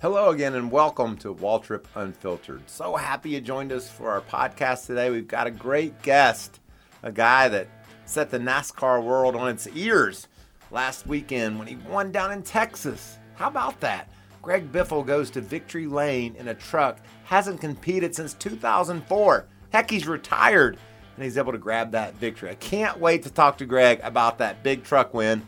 Hello again, and welcome to Waltrip Unfiltered. So happy you joined us for our podcast today. We've got a great guest, a guy that set the NASCAR world on its ears last weekend when he won down in Texas. How about that? Greg Biffle goes to victory lane in a truck, hasn't competed since 2004. Heck, he's retired, and he's able to grab that victory. I can't wait to talk to Greg about that big truck win,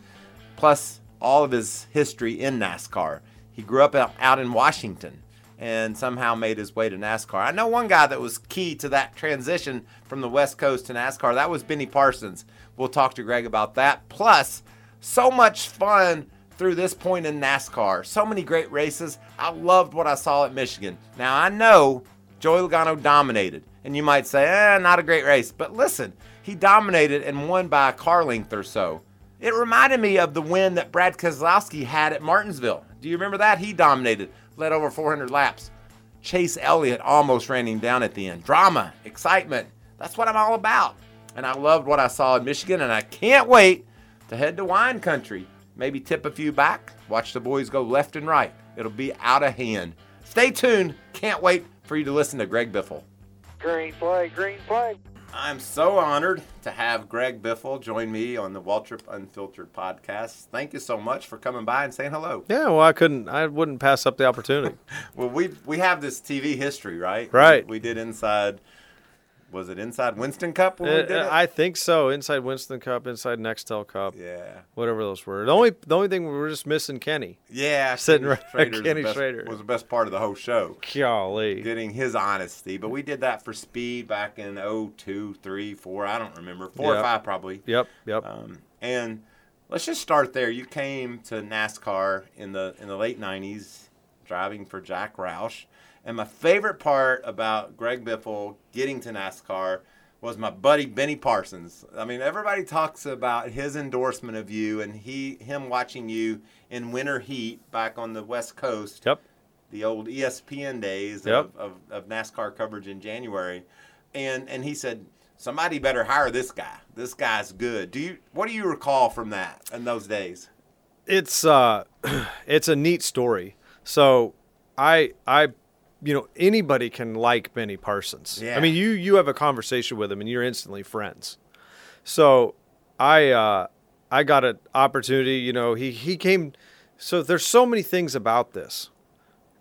plus all of his history in NASCAR. He grew up out in Washington and somehow made his way to NASCAR. I know one guy that was key to that transition from the West Coast to NASCAR. That was Benny Parsons. We'll talk to Greg about that. Plus, so much fun through this point in NASCAR. So many great races. I loved what I saw at Michigan. Now, I know Joey Logano dominated, and you might say, eh, not a great race. But listen, he dominated and won by a car length or so. It reminded me of the win that Brad Keselowski had at Martinsville. Do you remember that? He dominated, led over 400 laps. Chase Elliott almost ran him down at the end. Drama, excitement. That's what I'm all about. And I loved what I saw in Michigan, and I can't wait to head to wine country. Maybe tip a few back, watch the boys go left and right. It'll be out of hand. Stay tuned. Can't wait for you to listen to Greg Biffle. Green flag, green flag. I'm so honored to have Greg Biffle join me on the Waltrip Unfiltered podcast. Thank you so much for coming by and saying hello. Yeah, well, I couldn't, I wouldn't pass up the opportunity. well, we we have this TV history, right? Right. We, we did inside. Was it inside Winston Cup when Uh, we did it? I think so. Inside Winston Cup, inside Nextel Cup, yeah. whatever those were. The only, the only thing we were just missing Kenny. Yeah. Sitting right- Schrader's Kenny best- Schrader. was the best part of the whole show. Golly. Getting his honesty, but we did that for speed back in 02, 3, 4, I don't remember. 4 or 5 probably. Yep, yep. Um, and let's just start there. You came to NASCAR in the in the late '90s, driving for Jack Roush. And my favorite part about Greg Biffle getting to NASCAR was my buddy Benny Parsons. I mean, everybody talks about his endorsement of you and he him watching you in winter heat back on the West Coast Yep. the old ESPN days Yep. of, of, of NASCAR coverage in January, and and he said somebody better hire this guy. This guy's good. Do you what do you recall from that in those days? It's, uh, it's a neat story. So I, I, you know, anybody can like Benny Parsons. Yeah. I mean, you, you have a conversation with him and you're instantly friends. So I, uh, I got an opportunity, you know, he, he came, so there's so many things about this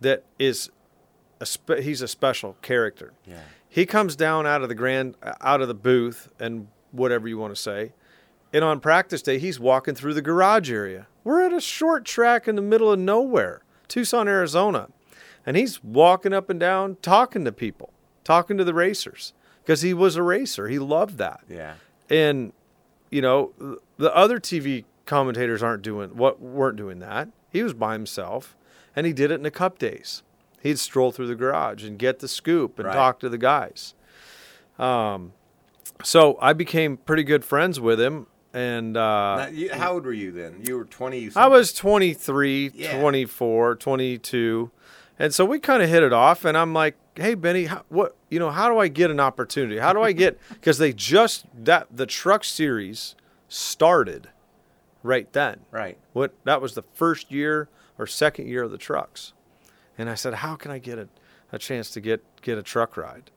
that is, a spe- he's a special character. Yeah. He comes down out of the grand, out of the booth, and whatever you want to say. And on practice day, he's walking through the garage area. We're at a short track in the middle of nowhere, Tucson, Arizona. And he's walking up and down, talking to people, talking to the racers, because he was a racer. He loved that. Yeah. And, you know, the other TV commentators aren't doing what weren't doing that. He was by himself, and he did it in the cup days. He'd stroll through the garage and get the scoop and Right. talk to the guys. Um, so I became pretty good friends with him, and uh, Now, you, how old were you then? You were twenty. You I was 23, Yeah. 24, 22. And so we kind of hit it off and I'm like, "Hey Benny, how, what, you know, how do I get an opportunity? How do I get cuz they just that the truck series started right then. right. What that was the first year or second year of the trucks. And I said, "How can I get a, a chance to get get a truck ride?"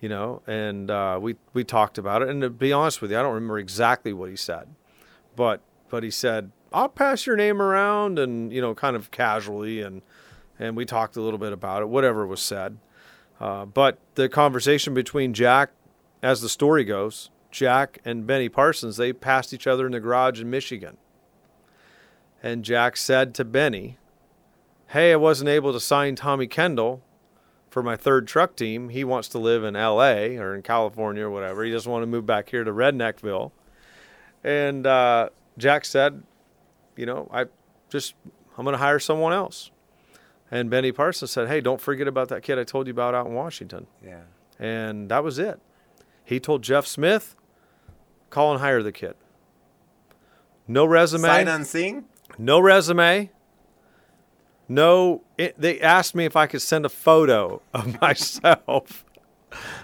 You know, and uh, we we talked about it. And to be honest with you, I don't remember exactly what he said, but but he said, "I'll pass your name around," and you know, kind of casually, and and we talked a little bit about it, whatever was said. Uh, but the conversation between Jack, as the story goes, Jack and Benny Parsons, they passed each other in the garage in Michigan. And Jack said to Benny, Hey, I wasn't able to sign Tommy Kendall for my third truck team. He wants to live in LA or in California or whatever. He doesn't want to move back here to Redneckville. And uh, Jack said, you know, I just I'm going to hire someone else. And Benny Parsons said, "Hey, don't forget about that kid I told you about out in Washington." Yeah. And that was it. He told Jeff Smith, "Call and hire the kid." No resume. Sight unseen. no resume. No, it, they asked me if I could send a photo of myself.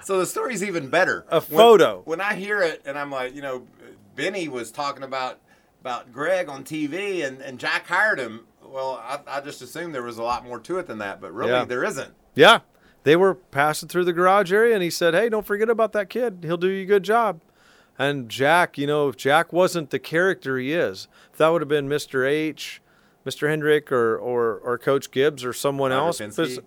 So the story's even better. A When- photo. When, I hear it, and I'm like, you know, Benny was talking about about Greg on TV, and, and Jack hired him. Well, I, I just assumed there was a lot more to it than that, but really Yeah. there isn't. Yeah, they were passing through the garage area, and he said, "Hey, don't forget about that kid. He'll do you a good job." And Jack, you know, if Jack wasn't the character he is, if that would have been Mr. H, Mr. Hendrick, or or, or Coach Gibbs or someone else, because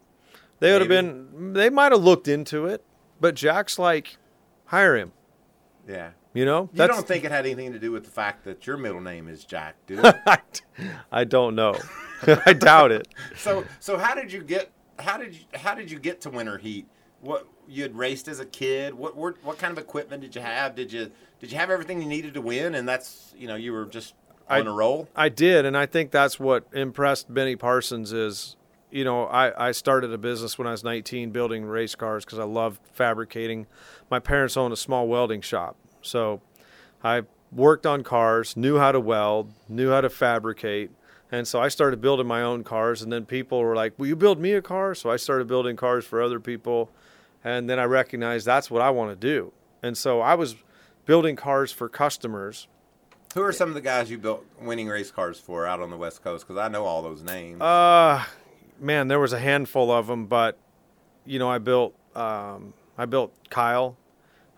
they would have been. They might have looked into it, but Jack's like, hire him. Yeah. You know, You don't think it had anything to do with the fact that your middle name is Jack, do you? I, I don't know. I doubt it. so so how did you get how did you how did you get to winter heat? What you had raced as a kid? What what, what kind of equipment did you have? Did you did you have everything you needed to win? And that's you know you were just on I- a roll. I did, and I think that's what impressed Benny Parsons is, you know, I, I started a business when I was 19 building race cars because I loved fabricating. My parents owned a small welding shop, so I worked on cars, knew how to weld, knew how to fabricate, and so I started building my own cars. And then people were like, "Will you build me a car?" So I started building cars for other people, and then I recognized that's what I want to do. And so I was building cars for customers. Who are some of the guys you built winning race cars for out on the West Coast? Because I know all those names. Uh, man, there was a handful of them, but you know, I built um, I built Kyle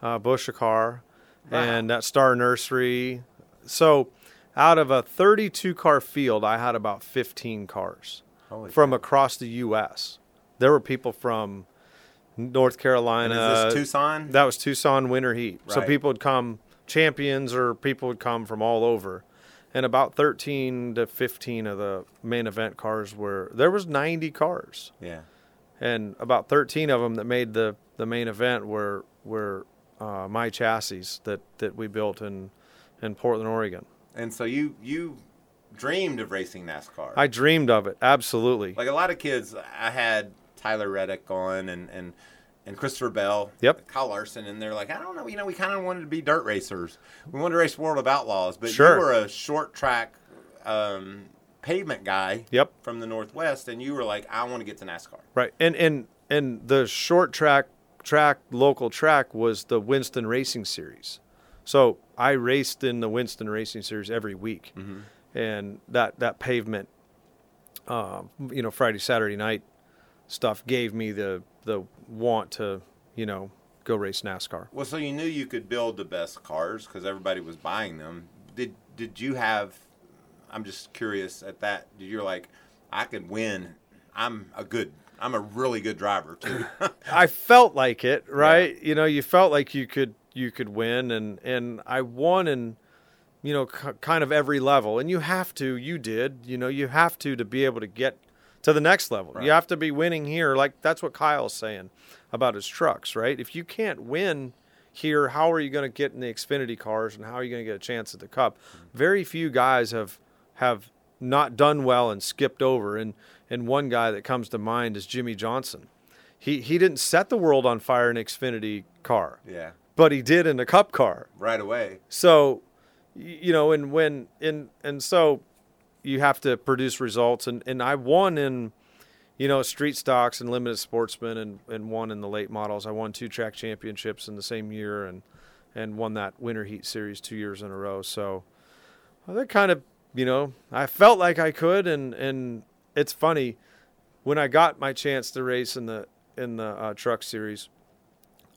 uh, Busch a car, Wow. and that Star Nursery. So, out of a 32 car field, I had about 15 cars Holy from cow. across the U.S. There were people from North And Carolina. is this Tucson? That was Tucson Winter Heat. So people would come, champions or people would come from all over. And about 13 to 15 of the main event cars were, there was 90 cars. yeah. And about 13 of them that made the, the main event were, were my chassis that, that we built in, in Portland, Oregon. And so you you dreamed of racing NASCAR. I dreamed of it. Absolutely. like a lot of kids. I had Tyler Reddick on and and and Christopher Bell. Yep. Kyle Larson, and they're like, I don't know. You know, we kind of wanted to be dirt racers. We wanted to race World of Outlaws, but Sure. you were a short track um, pavement guy. Yep. From the Northwest, and you were like, I want to get to NASCAR. Right, and and and the short track track local track was the Winston Racing Series. So I raced in the Winston Racing Series every week, and that that pavement, um, you know, Friday Saturday night stuff gave me the the want to you know go race NASCAR. Well, so you knew you could build the best cars because everybody was buying them. Did did you have? I'm just curious at that. Did you like, I could win. I'm a good. I'm a really good driver too. I felt like it, right? You know, you felt like you could you could win, and and I won in, you know, k- kind of every level, and you have to. You did, you know, you have to to be able to get to the next level. Right. You have to be winning here. Like that's what Kyle's saying about his trucks, right? If you can't win here, how are you going to get in the Xfinity cars, and how are you going to get a chance at the Cup? Mm-hmm. Very few guys have have not done well and skipped over. And and one guy that comes to mind is Jimmie Johnson. He he didn't set the world on fire in Xfinity car, yeah, but he did in a Cup car. right away. So, you know, and when and and so you have to produce results. And and I won in, you know, street stocks and limited sportsmen and and won in the late models. I won two track championships in the same year, and and won that winter heat series two years in a row. So, well, that kind of you know I felt like I could, and and it's funny when I got my chance to race in the in the uh, truck series.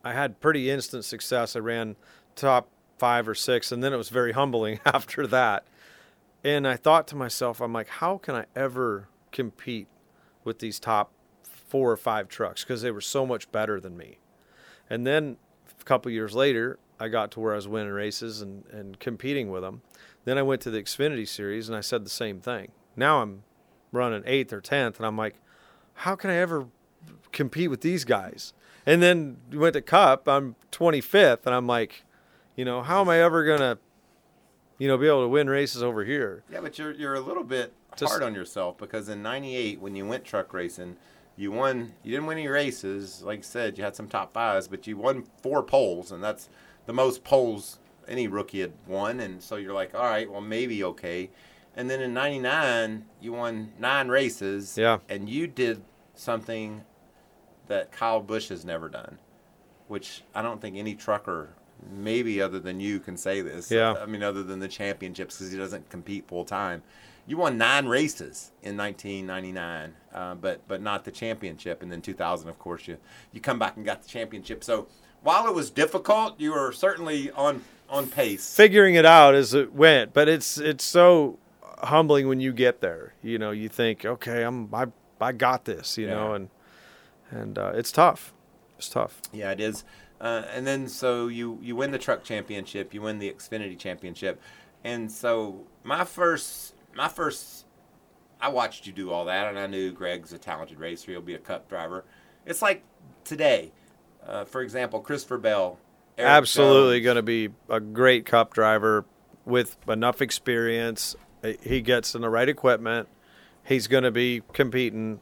I had pretty instant success. I ran top five or six, and then it was very humbling after that. And I thought to myself, I'm like, how can I ever compete with these top four or five trucks because they were so much better than me. And then a couple years later, I got to where I was winning races and, and competing with them. Then I went to the Xfinity Series and I said the same thing. Now I'm running eighth or tenth, and I'm like, how can I ever compete with these guys? And then we went to Cup. I'm 25th, and I'm like, you know, how am I ever gonna you know, be able to win races over here. Yeah, but you're you're a little bit Just- hard on yourself because in '98 when you went truck racing, you won. You didn't win any races, like I said. You had some top fives, but you won four poles, and that's the most poles any rookie had won. And so you're like, all right, well maybe okay. And then in '99 you won nine races. Yeah. And you did something that Kyle Busch has never done, which I don't think any trucker, maybe other than you, can say this. Yeah. I mean, other than the championships, because he doesn't compete full time. You won nine races in 1999, uh, but but not the championship. And then 2000, of course, you you come back and got the championship. So while it was difficult, you were certainly on on pace. Figuring it out as it went, but it's it's so humbling when you get there. You know, you think, okay, I'm I I got this. You know, and and uh, it's tough. It's tough. Yeah, it is. Uh, and then so you you win the truck championship, you win the Xfinity championship, and so my first my first I watched you do all that, and I knew Greg's a talented racer. He'll be a Cup driver. It's like today, uh, for example, Christopher Bell. Eric Absolutely going to be a great cup driver with enough experience. He gets in the right equipment. He's going to be competing.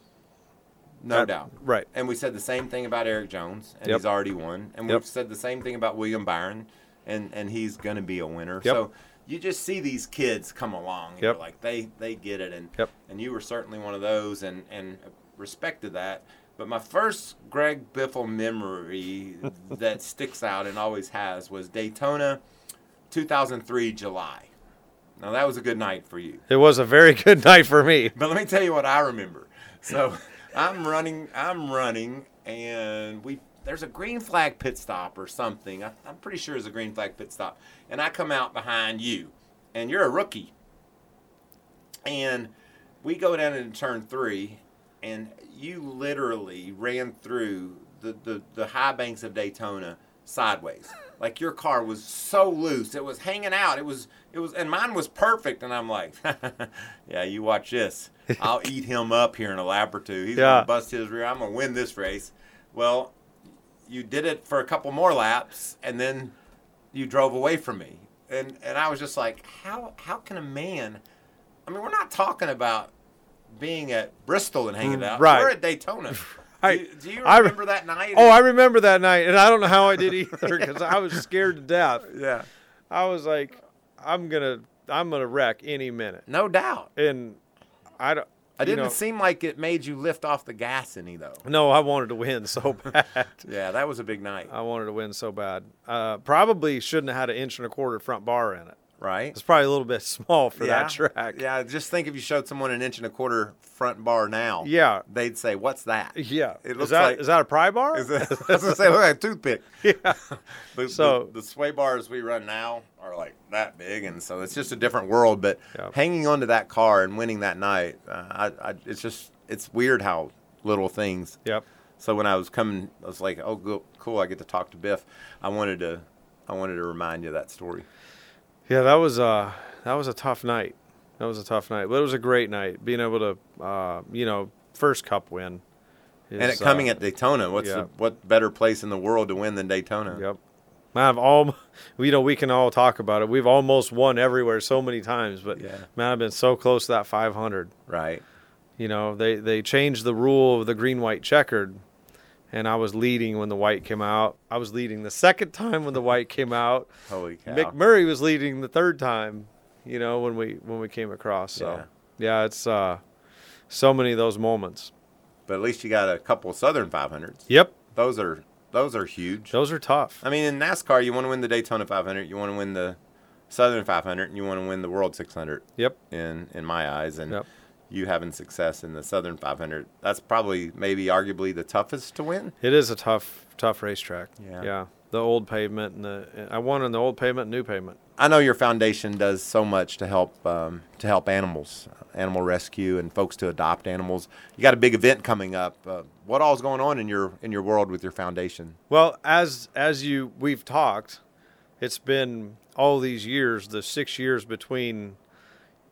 no Uh, doubt. Right. And we said the same thing about Eric Jones, and Yep. he's already won. And Yep. we've said the same thing about William Byron, and, and he's going to be a winner. Yep. So you just see these kids come along, and Yep. like, they, they get it. And, Yep. and you were certainly one of those, and, and respected that. But my first Greg Biffle memory that sticks out and always has was Daytona 2003 July. Now, that was a good night for you. It was a very good night for me. But let me tell you what I remember. So I'm running, I'm running, and we there's a green flag pit stop or something. I, I'm pretty sure it's a green flag pit stop, and I come out behind you, and you're a rookie, and we go down into turn three, and you literally ran through the, the, the high banks of Daytona sideways. Like your car was so loose, it was hanging out. It was it was, and mine was perfect. And I'm like, yeah, you watch this. I'll eat him up here in a lap or two. He's Yeah. gonna bust his rear. I'm gonna win this race. Well, you did it for a couple more laps, and then you drove away from me. And and I was just like, how how can a man? I mean, we're not talking about being at Bristol and hanging out. Mm, Right. We're at Daytona. I- do, you, do you I remember that night? Oh, I remember that night, and I don't know how I did either because I was scared to death. yeah. I was like, I'm gonna, I'm gonna wreck any minute, No doubt. and I don't. It didn't know, seem like it made you lift off the gas any though. No, I wanted to win so bad. Yeah, that was a big night, I wanted to win so bad. Uh, probably shouldn't have had an inch and a quarter front bar in it. Right? It's probably a little bit small for yeah. that track. Yeah, just think if you showed someone an inch and a quarter front bar now. Yeah. They'd say, "What's that?" Yeah. It is looks that like- is that a pry bar? Is that, gonna say, look like a toothpick. yeah. The, So- the, the sway bars we run now are like that big, and so it's just a different world. But Yeah. hanging onto that car and winning that night, uh, I, I, it's just it's weird how little things. Yep. So when I was coming, I was like, "Oh, cool! I get to talk to Biff." I wanted to, I wanted to remind you of that story. Yeah, that was uh that was a tough night. That was a tough night, but it was a great night. Being able to, uh, you know, first cup win. Is, and it coming uh, at Daytona, what's yeah. the, what better place in the world to win than Daytona? Yep. Man, I've all, you know, we can all talk about it. We've almost won everywhere so many times, but Yeah. man, I've been so close to that 500. Right. You know, they they changed the rule of the green white checkered, and I was leading when the white came out. I was leading the second time when the white came out. Holy cow! McMurray was leading the third time. You know, when we when we came across. So yeah, it's uh, so many of those moments. but at least you got a couple of Southern 500s. Yep, Those are those are huge. those are tough. I mean, in NASCAR, you want to win the Daytona 500, you want to win the Southern 500, and you want to win the World 600. Yep. In in my eyes, and Yep. You having success in the Southern 500, that's probably maybe arguably the toughest to win. It is a tough, tough racetrack. Yeah. Yeah. The old pavement and the I won on the old pavement, new pavement. I know your foundation does so much to help um, to help animals, animal rescue, and folks to adopt animals. You got a big event coming up. Uh, what is going on in your in your world with your foundation? Well, as as you we've talked, it's been all these years, the six years between,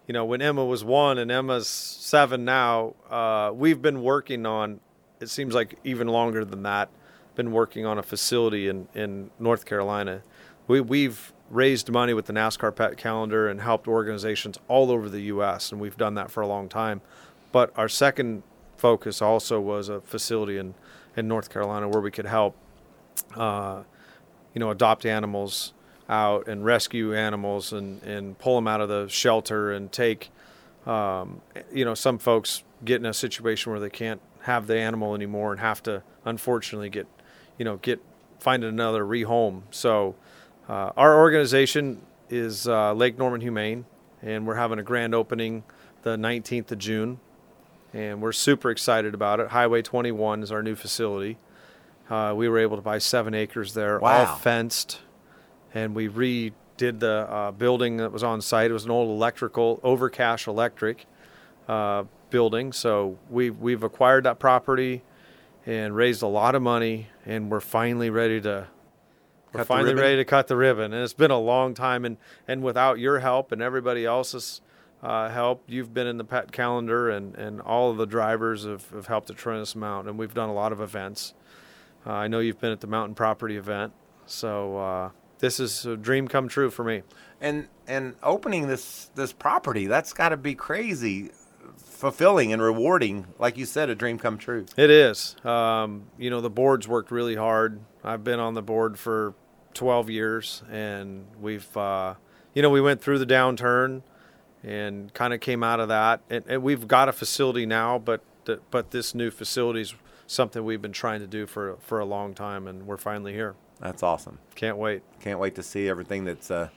you know, when Emma was one and Emma's seven now. Uh, we've been working on. It seems like even longer than that. Been working on a facility in in North Carolina. We we've raised money with the NASCAR Pet Calendar and helped organizations all over the U.S. and we've done that for a long time. But our second focus also was a facility in in North Carolina where we could help, uh, you know, adopt animals out and rescue animals and, and pull them out of the shelter and take, um, you know, some folks get in a situation where they can't have the animal anymore and have to unfortunately get, you know, get find another rehome. So uh, our organization is uh, Lake Norman Humane, and we're having a grand opening the 19th of June and we're super excited about it. Highway 21 is our new facility. Uh, we were able to buy seven acres there, Wow. all fenced, and we redid the uh, building that was on site. It was an old electrical, Overcash Electric uh, building. So we've we've acquired that property and raised a lot of money, and we're finally ready to. We're Cut the finally ribbon? ready to cut the ribbon, and it's been a long time. And and without your help and everybody else's uh, help, you've been in the pet calendar, and and all of the drivers have, have helped a tremendous amount. And we've done a lot of events. Uh, I know you've been at the Mountain Property event, so uh, this is a dream come true for me. and and opening this this property that's got to be crazy fulfilling and rewarding like you said a dream come true It is. Um, you know, the board's worked really hard. I've been on the board for 12 years, and we've, uh, you know, we went through the downturn and kind of came out of that. And, and we've got a facility now, but th- but this new facility is something we've been trying to do for for a long time, and we're finally here. That's awesome Can't wait. can't wait to see everything that's uh,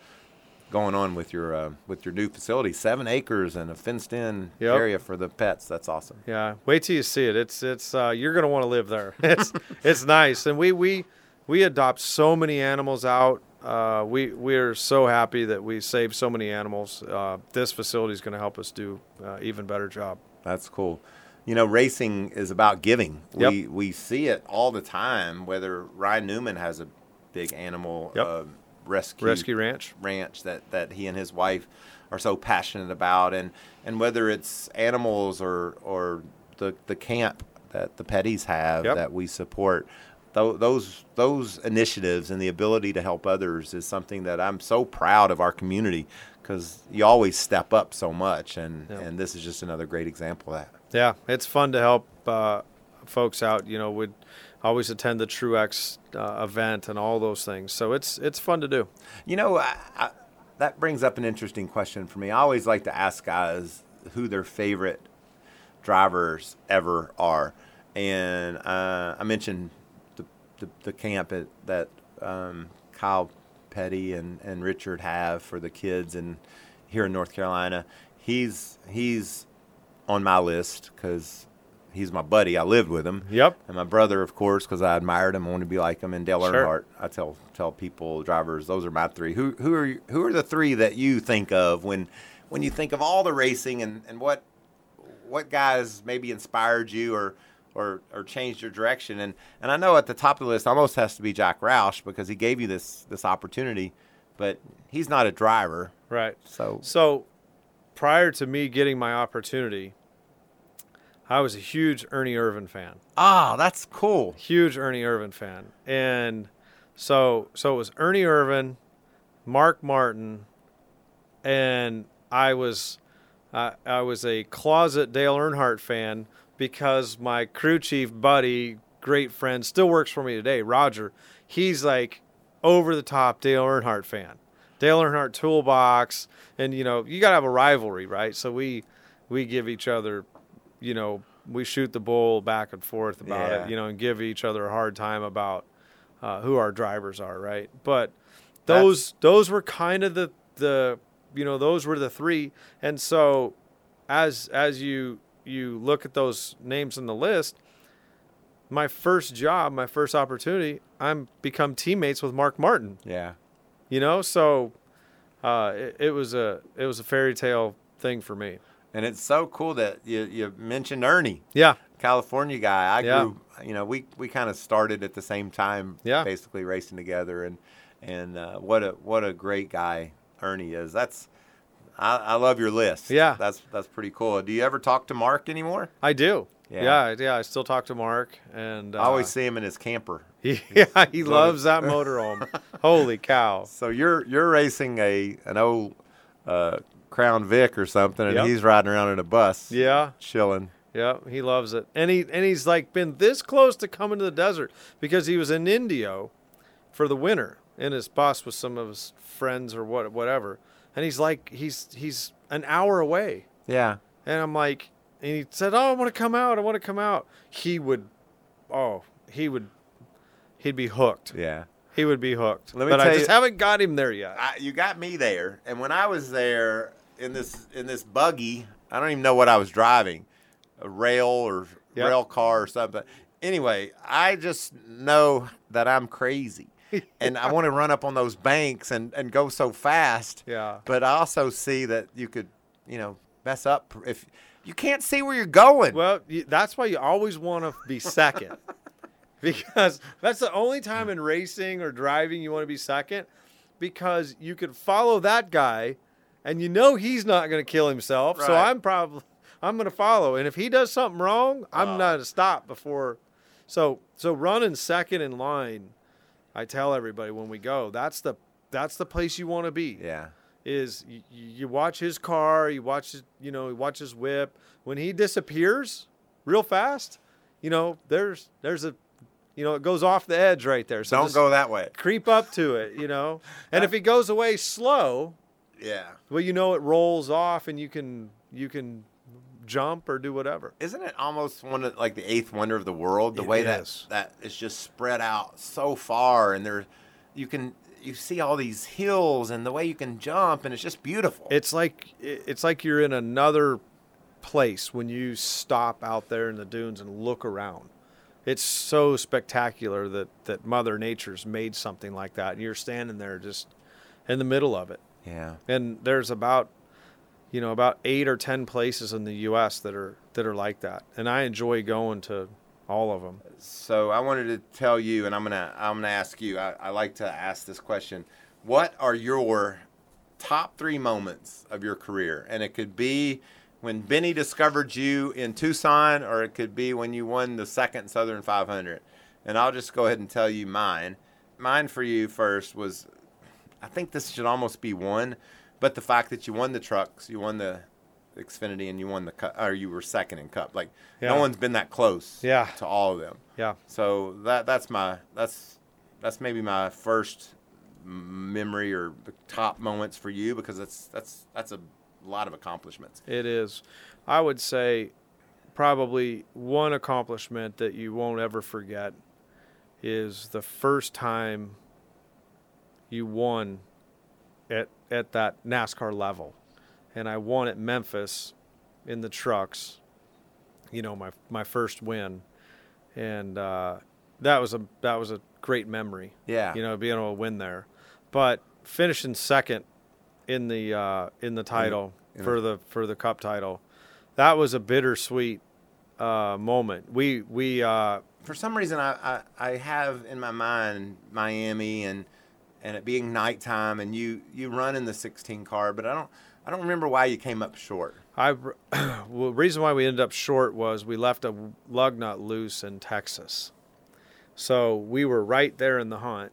going on with your uh, with your new facility seven acres and a fenced in Yep. area for the pets that's awesome Yeah, wait till you see it. It's it's uh, you're gonna want to live there. It's it's nice, and we we we adopt so many animals out. Uh, we we're so happy that we save so many animals. Uh, this facility is going to help us do uh, even better job. That's cool. You know, racing is about giving. Yep. We we see it all the time. Whether Ryan Newman has a big animal Yep. uh, rescue Rescue Ranch. ranch that that he and his wife are so passionate about, and and whether it's animals or or the the camp that the Pettys have Yep. that we support. tho- Those those initiatives and the ability to help others is something that I'm so proud of our community because you always step up so much, and and this is just another great example of that. Yeah, it's fun to help uh, folks out. You know, would always attend the Truex uh, event and all those things. So it's it's fun to do. You know, I, I, that brings up an interesting question for me. I always like to ask guys who their favorite drivers ever are, and uh, I mentioned the the, the camp at, that um, Kyle Petty and, and Richard have for the kids and here in North Carolina. He's he's on my list because he's my buddy. I lived with him. Yep. And my brother, of course, because I admired him, I wanted to be like him. And Dale Sure. Earnhardt. I tell tell people, drivers, those are my three. Who who are you- who are the three that you think of when when you think of all the racing and, and what what guys maybe inspired you or or or changed your direction? And and I know at the top of the list almost has to be Jack Roush because he gave you this this opportunity, but he's not a driver. Right. So So, prior to me getting my opportunity, I was a huge Ernie Irvan fan. ah, that's cool. Huge Ernie Irvan fan. And so so it was Ernie Irvan, Mark Martin, and I was uh, I was a closet Dale Earnhardt fan because my crew chief buddy, great friend, still works for me today, Roger. He's like over the top Dale Earnhardt fan. Dale Earnhardt toolbox, and you know you got to have a rivalry, right? So we we give each other, you know, we shoot the bull back and forth about Yeah. it, you know, and give each other a hard time about uh, who our drivers are, right? But those those were kind of the the you know those were the three, and so as as you you look at those names in the list, my first job, my first opportunity, I'm become teammates with Mark Martin Yeah. you know so uh, it, it was a it was a fairy tale thing for me And it's so cool that you, you mentioned Ernie. yeah California guy. I Yeah. grew, you know, we, we kind of started at the same time, Yeah. basically racing together, and and uh, what a what a great guy Ernie is. That's I, I love your list. Yeah. that's that's pretty cool. Do you ever talk to Mark anymore? I do. Yeah. Yeah, yeah. I still talk to Mark, and uh, I always see him in his camper. he, yeah, he loves that motorhome. Holy cow! So you're you're racing a an old uh, Crown Vic or something, and Yep. he's riding around in a bus, Yeah, chilling. yeah. He loves it, and he and he's like been this close to coming to the desert because he was in Indio for the winter and his boss with some of his friends or what whatever, and he's like he's he's an hour away. Yeah, And I'm like, and he said, "Oh, I want to come out. I want to come out." He would, oh, he would, he'd be hooked. yeah. He would be hooked. Let me but I just you- haven't got him there yet. I, you got me there, and when I was there in this in this buggy, I don't even know what I was driving, a rail or Yep. rail car or something. Anyway, I just know that I'm crazy, and I want to run up on those banks and and go so fast. Yeah. But I also see that you could, you know, mess up if you can't see where you're going. Well, that's why you always want to be second, because that's the only time in racing or driving you want to be second, because you could follow that guy, and you know he's not going to kill himself. So I'm probably I'm going to follow, and if he does something wrong, I'm Oh. not going to stop before. So so running second in line, I tell everybody when we go, that's the that's the place you want to be yeah. is you, you watch his car, you watch his, you know, you watch his whip. When he disappears real fast, you know, there's there's a, you know, it goes off the edge right there. So Don't go that way. creep up to it, you know. And if he goes away slow, Yeah. well, you know, it rolls off, and you can you can jump or do whatever. Isn't it almost one of like the eighth wonder of the world? The It way is. that that is just spread out so far, and there, you can you see all these hills and the way you can jump, and it's just beautiful. It's like it's like you're in another place when you stop out there in the dunes and look around. It's so spectacular that that Mother Nature's made something like that, and you're standing there just in the middle of it. yeah. And there's about you know about eight or ten places in the U.S. that are that are like that, and I enjoy going to all of them. So I wanted to tell you, and I'm gonna I'm gonna ask you. I, I like to ask this question: What are your top three moments of your career? And it could be when Benny discovered you in Tucson, or it could be when you won the second Southern 500. And I'll just go ahead and tell you mine. Mine for you first was, I think this should almost be one, but the fact that you won the trucks, you won the Xfinity, and you won the cup, or you were second in Cup. Like Yeah. no one's been that close Yeah. to all of them. Yeah, So that that's my that's that's maybe my first memory or top moments for you because that's that's that's a lot of accomplishments. It is. I would say probably one accomplishment that you won't ever forget is the first time you won at at that NASCAR level. And I won at Memphis in the trucks. You know, my my first win. And uh, that was a that was a great memory Yeah. you know, being able to win there. But finishing second in the uh, in the title in for the for the cup title, that was a bittersweet uh, moment. We we uh, For some reason, I, I I have in my mind Miami and and it being nighttime and you you run in the 16 car, but I don't I don't remember why you came up short. I well, the reason why we ended up short was we left a lug nut loose in Texas, so we were right there in the hunt.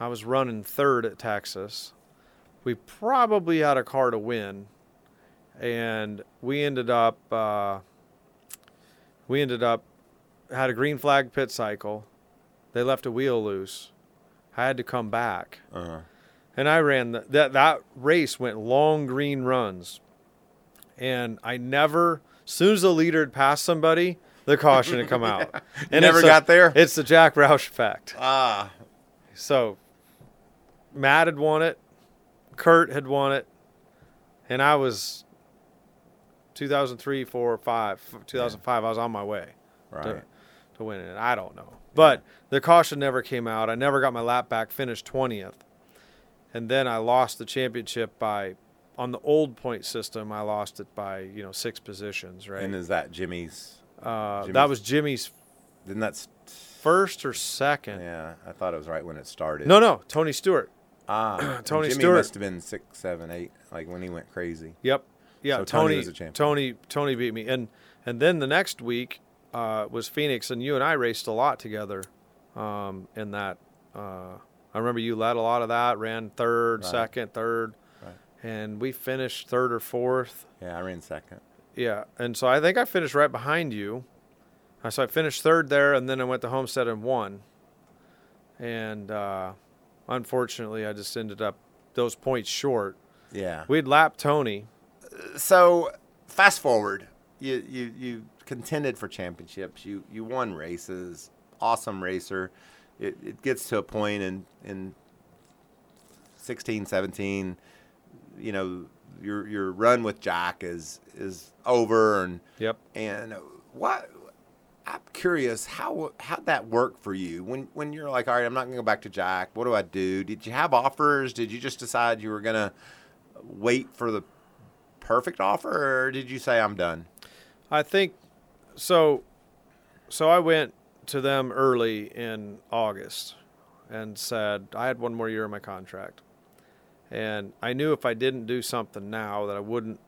I was running third at Texas. We probably had a car to win, and we ended up uh, we ended up had a green flag pit cycle. They left a wheel loose. I had to come back Uh-huh. and I ran the, that that race went long green runs, and I never. As soon as the leader had passed somebody, the caution had come out. And never it's a- got there? It's the Jack Roush effect. Ah, So, Matt had won it, Kurt had won it, and I was 2003, 4, 5, 2005. I was on my way right. to, to win it. I don't know. But the caution never came out. I never got my lap back, finished 20th. And then I lost the championship by, on the old point system, I lost it by, you know, six positions, right? And is that Jimmy's? uh, Jimmy's- that was Jimmy's Didn't that? first or second. Yeah, I thought it was right when it started. No, no, Tony Stewart. Ah, Tony Jimmy Stewart- must have been six, seven, eight, like when he went crazy. Yep. Yeah, So Tony Tony was a champion. Tony Tony beat me. And and then the next week uh, was Phoenix and you and I raced a lot together um, in that uh, I remember you led a lot of that, ran third, Right. second, third. Right. And we finished third or fourth. Yeah, I ran second. Yeah. And so I think I finished right behind you. So I finished third there and then I went to Homestead and won. And uh, unfortunately I just ended up those points short. Yeah. We'd lapped Tony. so fast forward, you you you contended for championships. You you won races. Awesome racer. It, it gets to a point in in 16, 17, you know, your your run with Jack is is over and Yep. and what I'm curious how how'd that work for you when when you're like, all right, I'm not gonna go back to Jack. What do I do? Did you have offers? Did you just decide you were gonna wait for the perfect offer, or did you say I'm done? I think so. So I went to them early in August and said I had one more year of my contract, and I knew if I didn't do something now that I wouldn't.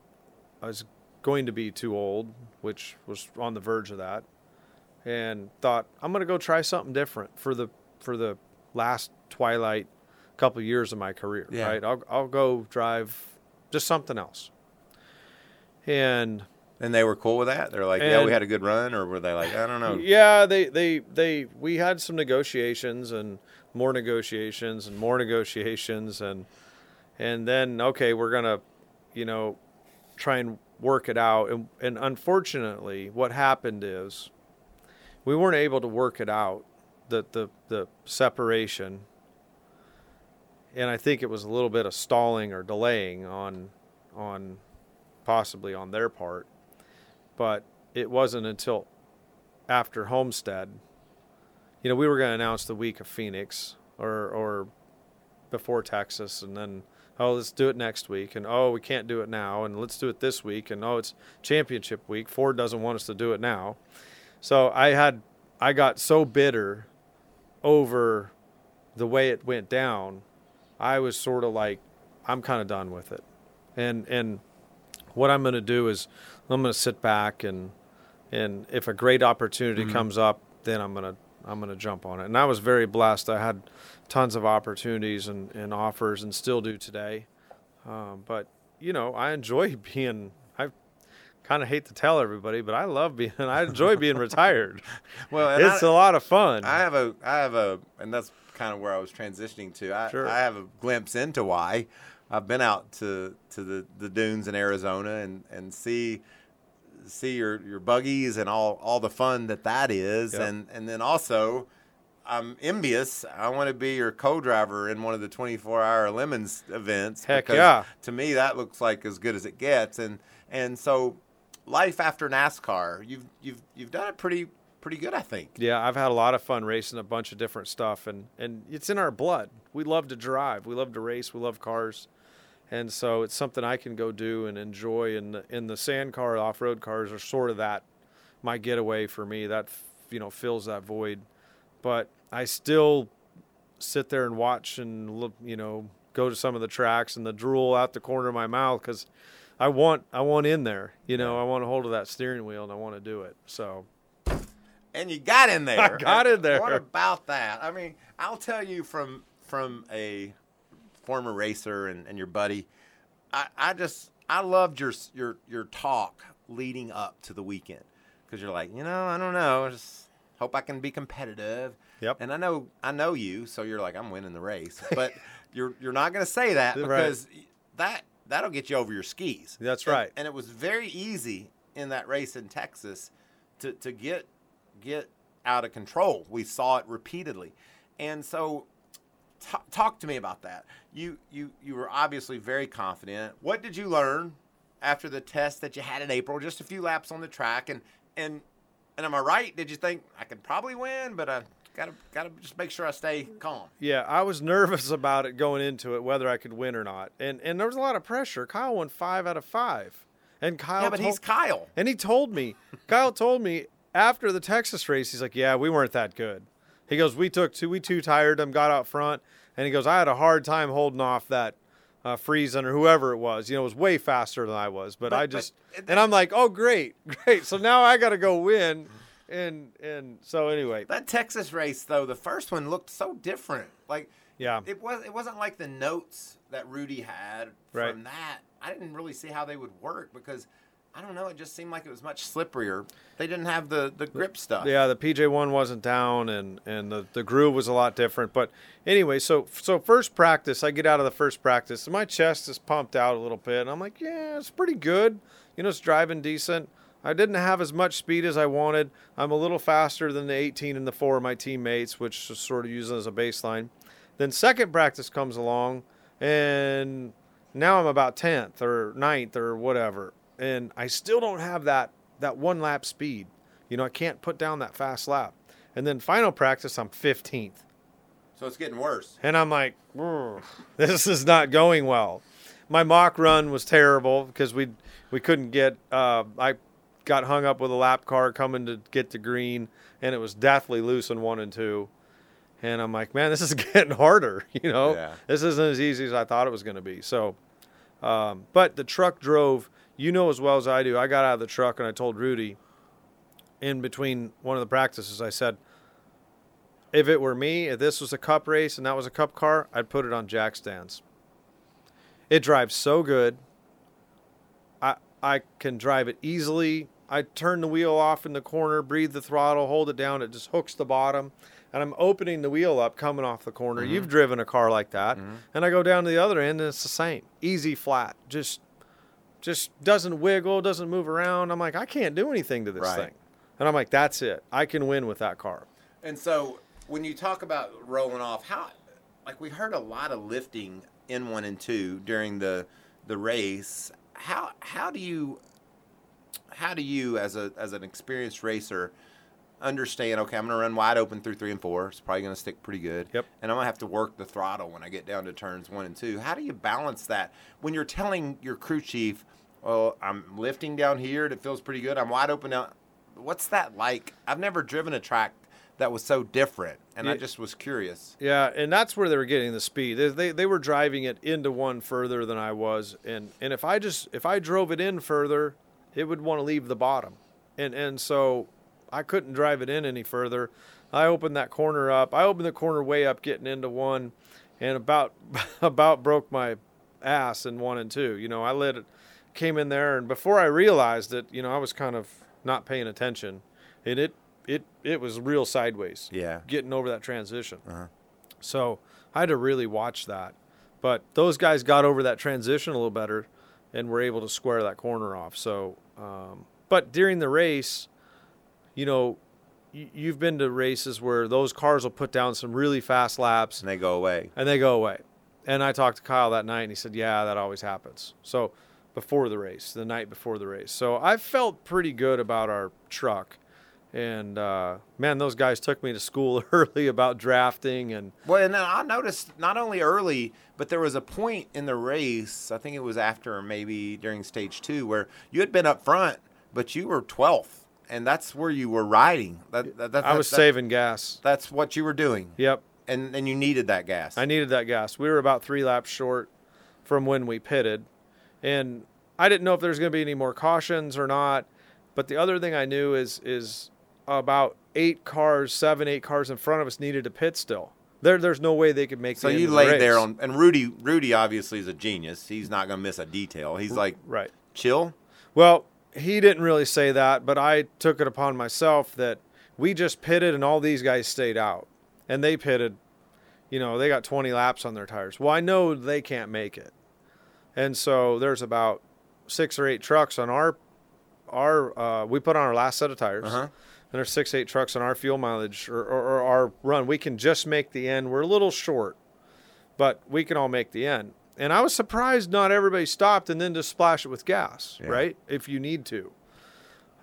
I was going to be too old, which was on the verge of that, and thought I'm going to go try something different for the for the last twilight couple years of my career. Yeah. Right, I'll I'll go drive just something else. And And they were cool with that. They're like, yeah, we had a good run, or were they like, I don't know? Yeah, they, they, they, we had some negotiations and more negotiations and more negotiations and, and then, okay, we're going to, you know, try and work it out. And, and unfortunately, what happened is we weren't able to work it out, the, the, the separation. And I think it was a little bit of stalling or delaying on, on possibly on their part but it wasn't until after Homestead. You know, we were going to announce the week of Phoenix or or before Texas, and then oh, let's do it next week, and oh, we can't do it now, and let's do it this week, and oh, it's championship week. Ford doesn't want us to do it now, so I had I got so bitter over the way it went down. I was sort of like, I'm kind of done with it, and and what I'm going to do is I'm going to sit back and and if a great opportunity comes up, then I'm going to I'm going to jump on it. And I was very blessed. I had tons of opportunities and, and offers, and still do today. Um, but you know, I enjoy being. I kind of hate to tell everybody, but I love being. I enjoy being retired. Well, It's I- a lot of fun. I have a, I have a, and that's kind of where I was transitioning to. I, Sure. I have a glimpse into why. I've been out to, to the, the dunes in Arizona and, and see see your, your buggies and all, all the fun that that is, Yep. and and then also I'm envious. I want to be your co-driver in one of the 24-hour Lemons events. Heck because yeah. To me, that looks like as good as it gets, and and so life after NASCAR, you've you've you've done it pretty pretty good, I think. Yeah, I've had a lot of fun racing a bunch of different stuff, and and it's in our blood. We love to drive, we love to race, we love cars, and so it's something I can go do and enjoy. And the, and the sand car, off road cars are sort of that my getaway for me. That you know fills that void, but I still sit there and watch and look, you know, go to some of the tracks and the drool out the corner of my mouth because I want I want in there. You know, I want to hold of that steering wheel and I want to do it. So And you got in there. I got in there. What about that? I mean, I'll tell you from from a former racer and, and your buddy, I, I just I loved your your your talk leading up to the weekend because you're like, you know, I don't know, I just hope I can be competitive. Yep. And I know I know you, so you're like, I'm winning the race, but you're you're not going to say that Right. because that that'll get you over your skis. That's And- right. And it was very easy in that race in Texas to, to get get out of control. We saw it repeatedly, and so t- talk to me about that. You you you were obviously very confident. What did you learn after the test that you had in April? Just a few laps on the track, and and and am I right? Did you think I could probably win, but I gotta gotta just make sure I stay calm? Yeah, I was nervous about it going into it, whether I could win or not, and and there was a lot of pressure. Kyle won five out of five, and Kyle. Yeah, but told, he's Kyle. and he told me, Kyle told me after the Texas race, he's like, "Yeah, we weren't that good." He goes, "We took two, we two tired them, got out front, And he goes, I had a hard time holding off that uh, Friesen or whoever it was. You know, it was way faster than I was. But, But- I just, it- and I'm like, oh, great, great. So now I got to go win. And, and so anyway, That Texas race though, the first one looked so different. Like yeah. it was it wasn't like the notes that Rudy had Right. from that. I didn't really see how they would work because I don't know, it just seemed like it was much slipperier. They didn't have the, the grip stuff. Yeah, the PJ one wasn't down, and and the, the groove was a lot different. But anyway, so so first practice, I get out of the first practice, and my chest is pumped out a little bit, and I'm like, yeah, it's pretty good. You know, it's driving decent. I didn't have as much speed as I wanted. I'm a little faster than the 18 and the four of my teammates, which is sort of using as a baseline. Then second practice comes along, and now I'm about 10th or 9th or whatever, and I still don't have that that one lap speed. You know, I can't put down that fast lap. And then final practice, I'm 15th. So it's getting worse. And I'm like, this is not going well. My mock run was terrible because we we couldn't get. Uh, I got hung up with a lap car coming to get to green, and it was deathly loose in one and two. And I'm like, man, this is getting harder. You know, Yeah. this isn't as easy as I thought it was going to be. So, um, but the truck drove. You know as well as I do. I got out of the truck and I told Rudy. In between one of the practices, I said, if it were me, if this was a cup race and that was a cup car, I'd put it on jack stands. It drives so good. I I can drive it easily. I turn the wheel off in the corner, breathe the throttle, hold it down, it just hooks the bottom. And I'm opening the wheel up coming off the corner. You've mm-hmm. driven a car like that. Mm-hmm. And I go down to the other end and it's the same. Easy flat. Just just doesn't wiggle, doesn't move around. I'm like, I can't do anything to this Right. thing. And I'm like, that's it. I can win with that car. And so when you talk about rolling off, how like we heard a lot of lifting in one and two during the the race. How how do you how do you as a as an experienced racer understand okay i'm going to run wide open through three and four. It's probably going to stick pretty good. Yep. and i'm going to have to work the throttle when i get down to turns one and two. How do you balance that? When you're telling your crew chief well i'm lifting down here and it feels pretty good. I'm wide open now what's that like? I've never driven a track that was so different and i just was curious. Yeah, and that's where they were getting the speed. They, they they were driving it into one further than I was, and and if I just if I drove it in further, it would want to leave the bottom, and and so I couldn't drive it in any further. I opened that corner up. I opened the corner way up, getting into one, and about about broke my ass in one and two. You know, I let it came in there, and before I realized it, you know, I was kind of not paying attention, and it it it was real sideways yeah getting over that transition. Uh-huh. So I had to really watch that. But those guys got over that transition a little better and were able to square that corner off. So, um, but during the race, you know, you've been to races where those cars will put down some really fast laps and they go away and they go away. And I talked to Kyle that night and he said, Yeah, that always happens. So before the race, the night before the race. So I felt pretty good about our truck. And uh, man, those guys took me to school early about drafting and Well, and then I noticed not only early, but there was a point in the race. I think it was after maybe during stage two where you had been up front, but you were twelfth, and that's where you were riding. That, that, that, I was that- saving gas. That's what you were doing, Yep, and and you needed that gas. I needed that gas. We were about three laps short from when we pitted, and I didn't know if there was going to be any more cautions or not. But the other thing I knew is is about eight cars, seven, eight cars in front of us needed to pit still. There, there's no way they could make. so you the laid there on, and Rudy. Rudy obviously is a genius. He's not going to miss a detail. He's like right. chill. Well, he didn't really say that, but I took it upon myself that we just pitted and all these guys stayed out. And they pitted, you know, they got 20 laps on their tires. Well, I know they can't make it. And so there's about six or eight trucks on our, our uh, we put on our last set of tires. Uh-huh. And there's six, eight trucks on our fuel mileage or, or, or our run. We can just make the end. We're a little short, but we can all make the end. And I was surprised not everybody stopped and then just splash it with gas, Yeah. right? If you need to.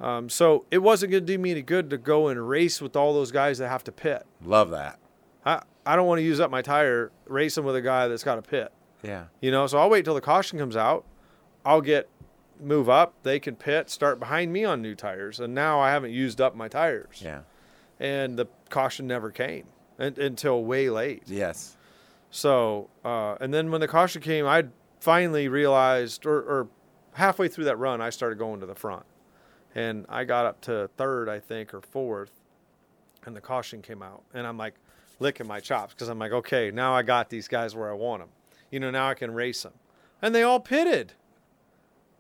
Um, so it wasn't going to do me any good to go and race with all those guys that have to pit. Love that. I, I don't want to use up my tire racing with a guy that's got a pit. Yeah. You know, so I'll wait till the caution comes out. I'll get move up. They can pit, start behind me on new tires, and now I haven't used up my tires. Yeah. And the caution never came un- until way late. Yes. So, uh, and then when the caution came, I finally realized, or, or halfway through that run, I started going to the front. And I got up to third, I think, or fourth, and the caution came out. And I'm like licking my chops because I'm like, okay, now I got these guys where I want them. You know, now I can race them. And they all pitted.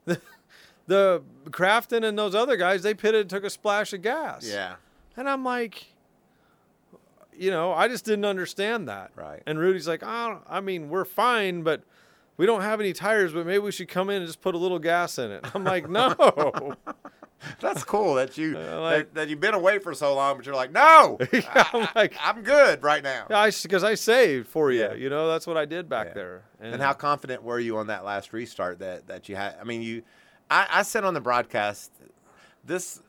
The, the Crafton and those other guys, they pitted, and took a splash of gas. Yeah. And I'm like, you know, I just didn't understand that. Right. And Rudy's like, oh, I mean, we're fine, but we don't have any tires, but maybe we should come in and just put a little gas in it. I'm like, no. That's cool that you Uh, like- that, that you've been away for so long, but you're like, no, I'm like, I, am good right now. I because I saved for you. Yeah. You know, that's what I did back Yeah. there. And how confident were you on that last restart that that you had? I mean, you, I, I said on the broadcast, this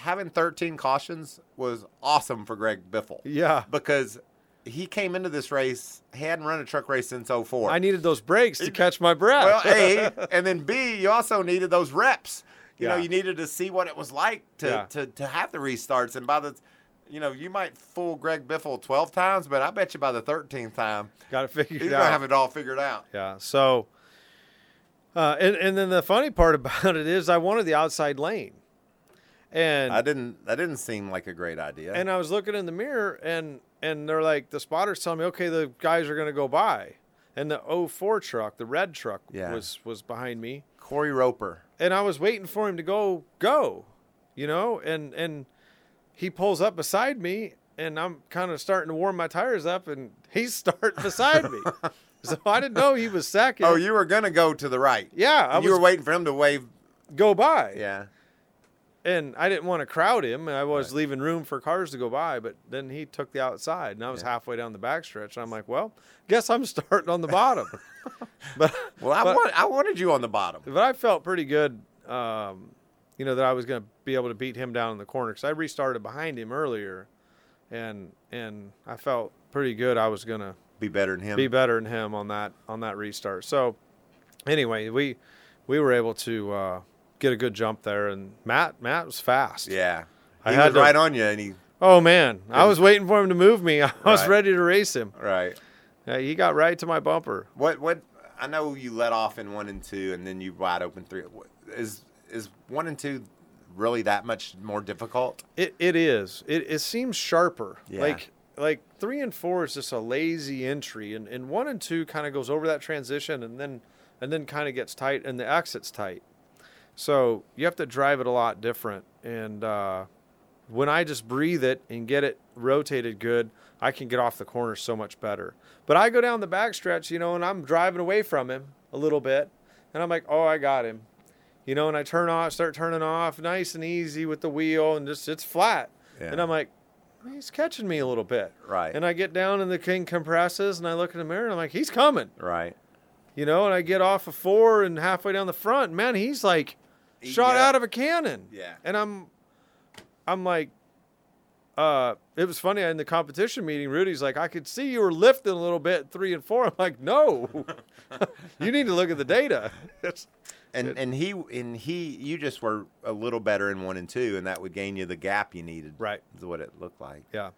having 13 cautions was awesome for Greg Biffle Yeah. because he came into this race, he hadn't run a truck race since 04. I needed those brakes to catch my breath. well, A, and then B, you also needed those reps. You know, you needed to see what it was like to, Yeah. to, to have the restarts. And by the, you know, you might fool Greg Biffle 12 times, but I bet you by the 13th time, Got to figure he's it going out. to have it all figured out. Yeah. So, uh, and and then the funny part about it is, I wanted the outside lane, and I didn't, that didn't seem like a great idea. and I was looking in the mirror, and and they're like, the spotters telling me, okay, the guys are gonna go by, and the 04 truck, the red truck, Yeah. was was behind me, Cory Roper. and I was waiting for him to go go, you know, and and he pulls up beside me, and I'm kind of starting to warm my tires up, and he's starting beside me, so I didn't know he was second. Oh, you were going to go to the right. Yeah, I you was were waiting for him to wave. go by. Yeah. And I didn't want to crowd him. I was Right. leaving room for cars to go by, but then he took the outside, and I was Yeah. halfway down the backstretch. And I'm like, well, guess I'm starting on the bottom. but Well, I, but, want, I wanted you on the bottom. but I felt pretty good, um, you know, that I was going to be able to beat him down in the corner because I restarted behind him earlier, and and I felt pretty good. I was going to Be better than him. be better than him on that on that restart. So anyway, we we were able to uh, get a good jump there, and Matt Matt was fast. yeah. I He had was to- right on you, and he, Oh man, I was waiting for him to move me. I was Right. ready to race him. right. Uh, he got right to my bumper. What, what, I know you let off in one and two, and then you wide open three. Is Is, is one and two really that much more difficult? It it is. It it seems sharper. Yeah. Like like three and four is just a lazy entry, and, and one and two kind of goes over that transition, and then and then kind of gets tight, and the exit's tight. So you have to drive it a lot different. And uh, when I just breathe it and get it rotated good, I can get off the corner so much better. But I go down the backstretch, you know, and I'm driving away from him a little bit, and I'm like, oh, I got him, you know, and I turn off, start turning off, nice and easy with the wheel, and just it's flat, Yeah. and I'm like, he's catching me a little bit, Right. And I get down and the king compresses, and I look in the mirror, and I'm like, he's coming, Right. you know, and I get off of four and halfway down the front, man, he's like shot it out of a cannon. Yeah. And I'm I'm like uh it was funny in the competition meeting, Rudy's like, I could see you were lifting a little bit three and four. I'm like, no. you need to look at the data. It's, And and he and he you just were a little better in one and two, and that would gain you the gap you needed. Right. Is what it looked like. yeah.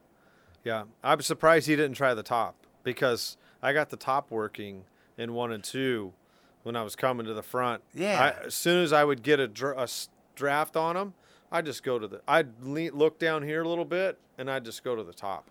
Yeah. I'm surprised he didn't try the top because I got the top working in one and two when I was coming to the front. Yeah. I, as soon as I would get a, dr- a draft on them, I'd just go to the, I'd lean, look down here a little bit and I'd just go to the top.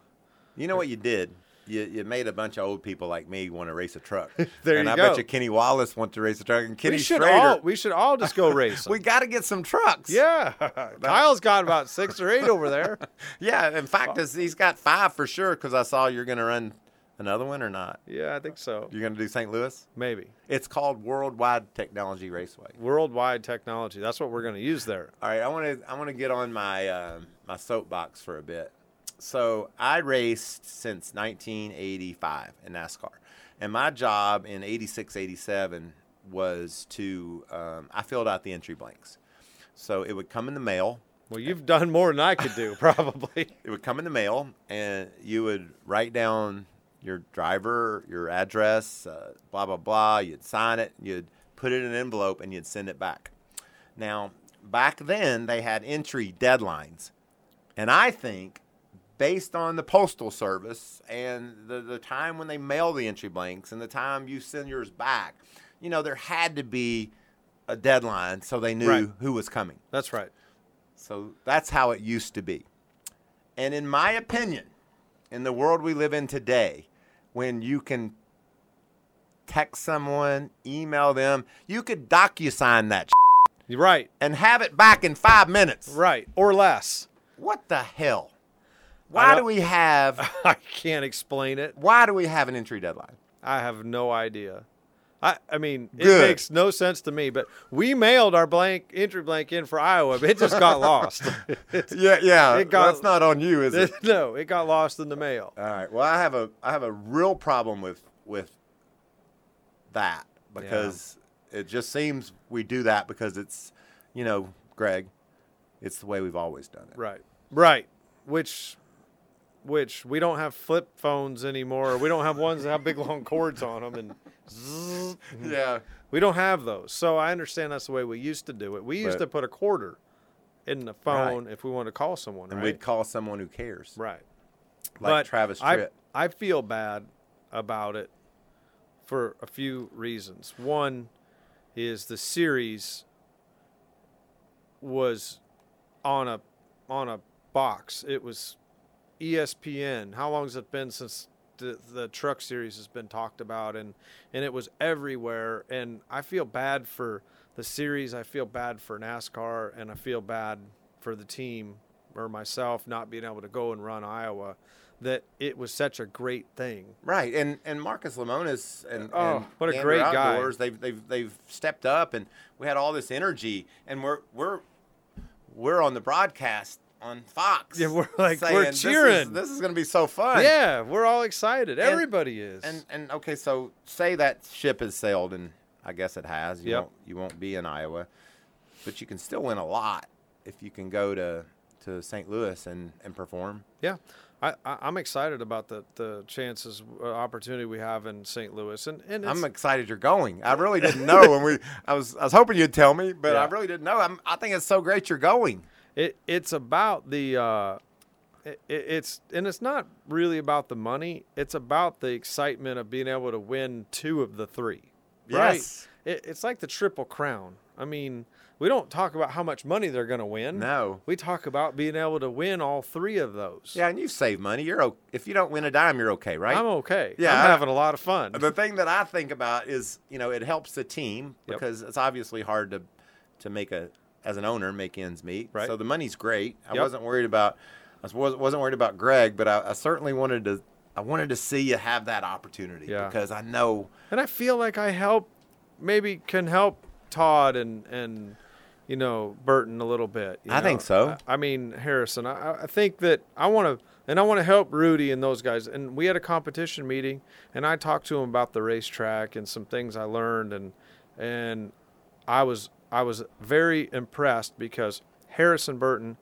You know what you did? You, you made a bunch of old people like me want to race a truck. There and you I go. bet you Kenny Wallace wants to race a truck, and Kenny we should Schrader. all we should all just go race. we got to get some trucks. yeah, Kyle's got about six or eight over there. Yeah. In fact, he's got five for sure because I saw you're going to run another one or not. Yeah, I think so. You're going to do St. Louis. Maybe It's called Worldwide Technology Raceway. worldwide technology. That's what we're going to use there. All right, I want to I want to get on my um my soapbox for a bit. So I raced since 1985 in NASCAR, and my job in 86, 87 was to um, I filled out the entry blanks. So it would come in the mail. Well, you've done more than I could do, probably. It would come in the mail, and you would write down your driver, your address, uh, blah blah blah. You'd sign it. You'd put it in an envelope, and you'd send it back. Now, back then they had entry deadlines, and I think based on the postal service and the, the time when they mail the entry blanks and the time you send yours back. You know, there had to be a deadline so they knew Right. who was coming. That's right. So that's how it used to be. And in my opinion, in the world we live in today, when you can text someone, email them, you could DocuSign that You're right. and have it back in five minutes. Right. Or less. What the hell? Why do we have I can't explain it. why do we have an entry deadline? I have no idea. I, I mean, it Good. makes no sense to me, but we mailed our blank entry blank in for Iowa, but it just got lost. Yeah, yeah. It got- that's not on you, is it? no, it got lost in the mail. All right. Well, I have a I have a real problem with with that because it just seems we do that because it's, you know, Greg, it's the way we've always done it. Right. Right. Which which we don't have flip phones anymore. We don't have ones that have big long cords on them and zzz. Yeah. we don't have those. So I understand that's the way we used to do it. We used But- to put a quarter in the phone if we wanted to call someone, And right? we'd call someone who cares. Right. Like but Travis I, Tritt. I feel bad about it for a few reasons. One is the series was on a on a box. It was ESPN. How long has it been since the, the truck series has been talked about and and it was everywhere and I feel bad for the series, I feel bad for NASCAR and I feel bad for the team or myself not being able to go and run Iowa that it was such a great thing. Right, and and Marcus Lemonis and, Oh, and what a Gander great guy. Outdoors, They've they've they've stepped up, and we had all this energy, and we're we're we're on the broadcast on Fox. Yeah, we're like- saying, we're "This is- cheering." This is, going to be so fun. Yeah, we're all excited. Everybody is. And and okay, so say that ship has sailed, and I guess it has. You Yep. won't you won't be in Iowa, but you can still win a lot if you can go to to St. Louis and and perform. Yeah, I, I'm excited about the the chances uh, opportunity we have in St. Louis, and and I'm excited you're going. I really didn't know when we. I was I was hoping you'd tell me, but I really didn't know. I'm, I think it's so great you're going. It it's about the uh, it, it- it's and it's not really about the money. It's about the excitement of being able to win two of the three. Right? Yes. It, it's like the triple crown. I mean, we don't talk about how much money they're going to win. No. we talk about being able to win all three of those. Yeah, and you save money. You're o- if you don't win a dime, you're okay, right? I'm okay. Yeah, I'm I- having a lot of fun. the thing that I think about is, you know, it helps the team Yep. because it's obviously hard to to make a as an owner make ends meet. Right. So the money's great. I Yep. wasn't worried about I was wasn't worried about Greg, but I, I certainly wanted to I wanted to see you have that opportunity Yeah. because I know and I feel like I help, maybe can help Todd and and you know Burton a little bit. you I think so. I, I mean Harrison. I, I think that I want to, and I want to help Rudy and those guys. And we had a competition meeting, and I talked to him about the racetrack and some things I learned, and and I was I was very impressed because Harrison Burton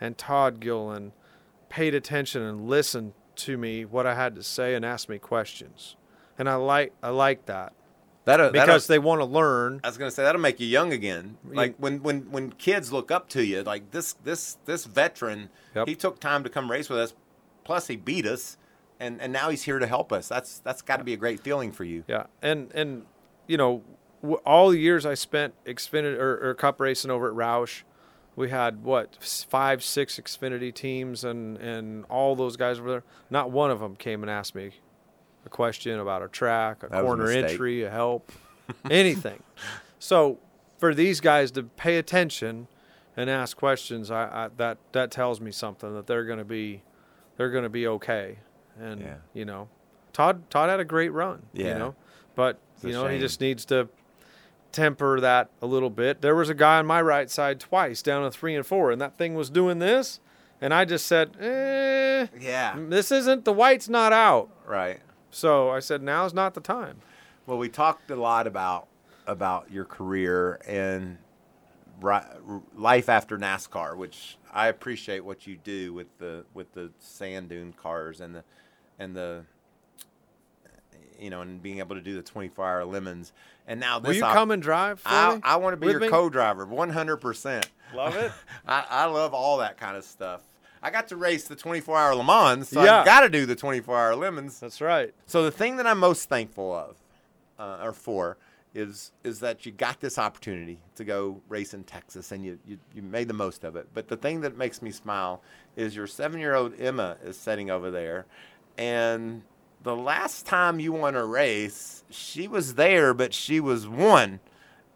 and Todd Gilliland paid attention and listened to me what I had to say and asked me questions, and I like I like that that uh, because they want to learn. I was gonna say that'll make you young again. Like when when when kids look up to you, like this this this veteran, Yep. he took time to come race with us. Plus he beat us, and and now he's here to help us. That's that's got to be a great feeling for you. Yeah, and and you know, all the years I spent Xfinity or, or Cup racing over at Roush, we had what five, six Xfinity teams, and and all those guys were there. Not one of them came and asked me a question about a track, a That was a corner entry, a help, anything. So for these guys to pay attention and ask questions, I, I that that tells me something that they're going to be they're going to be okay. And Yeah. you know, Todd Todd had a great run. Yeah. You know, but a you know he just needs to temper that a little bit. There was a guy on my right side twice down to three and four, and that thing was doing this, and I just said, eh, Yeah. this isn't the white's not out. Right. So I said, now's not the time. Well, we talked a lot about about your career and life after NASCAR, which I appreciate what you do with the with the sand dune cars and the and the you know and being able to do the 24 hour lemons. And now this Will you come and drive? For I, me? I want to be your me? co-driver, 100%. Love it. I, I love all that kind of stuff. I got to race the 24 hour Le Mans, so Yeah. I got to do the 24 hour lemons. That's right. So the thing that I'm most thankful of, uh, or for, is is that you got this opportunity to go race in Texas and you, you you made the most of it. But the thing that makes me smile is your seven year old Emma is sitting over there, and the last time you won a race, she was there, but she was one.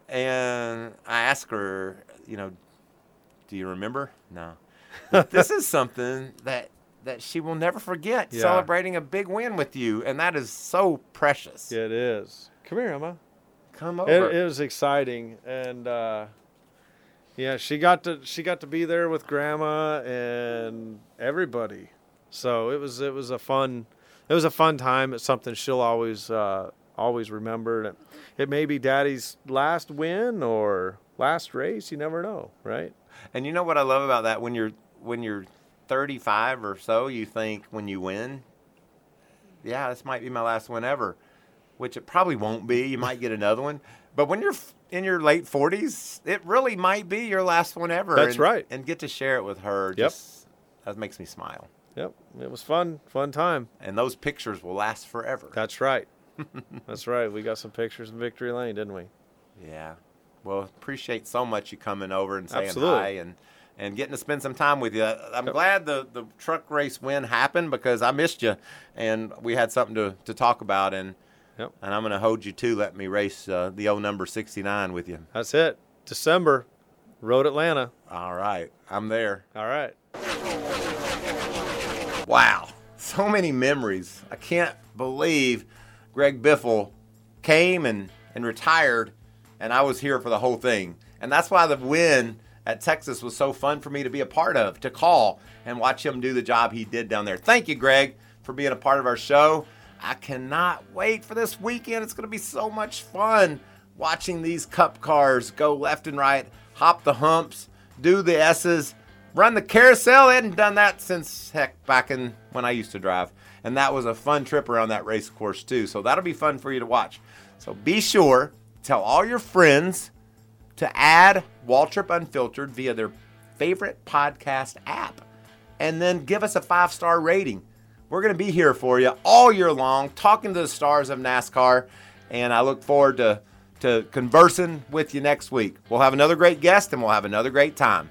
And I asked her, you know, do you remember? No. This is something that that she will never forget. Yeah. Celebrating a big win with you, and that is so precious. It is. Come here, Emma. Come It, over. it was exciting, and uh, yeah, she got to she got to be there with Grandma and everybody. So it was it was a fun it was a fun time. It's something she'll always uh, always remember. And it, it may be Daddy's last win or last race. You never know, right? and you know what I love about that? When you're when you're 35 or so, you think when you win, yeah, this might be my last win ever, which it probably won't be. You might get another one, but when you're in your late 40s, it really might be your last one ever. That's and, right. And get to share it with her. Yep. Just, that makes me smile. Yep, it was fun, fun time. And those pictures will last forever. That's right. That's right. We got some pictures in Victory Lane, didn't we? Yeah. Well, appreciate so much you coming over and saying Absolutely. hi and and getting to spend some time with you. I'm glad the the truck race win happened because I missed you and we had something to, to talk about and Yep. and I'm going to hold you to let me race uh, the old number 69 with you. That's it. December, Road Atlanta. All right. I'm there. All right. Wow. So many memories. I can't believe Greg Biffle came and, and retired, and I was here for the whole thing. And that's why the win at Texas was so fun for me to be a part of, to call and watch him do the job he did down there. Thank you, Greg, for being a part of our show. I cannot wait for this weekend. It's going to be so much fun watching these cup cars go left and right, hop the humps, do the S's, run the carousel. They hadn't done that since heck back in when I used to drive. And that was a fun trip around that race course too. So that'll be fun for you to watch. So be sure tell all your friends to add Waltrip Unfiltered via their favorite podcast app and then give us a five star rating. We're going to be here for you all year long, talking to the stars of NASCAR, and I look forward to, to conversing with you next week. We'll have another great guest and we'll have another great time.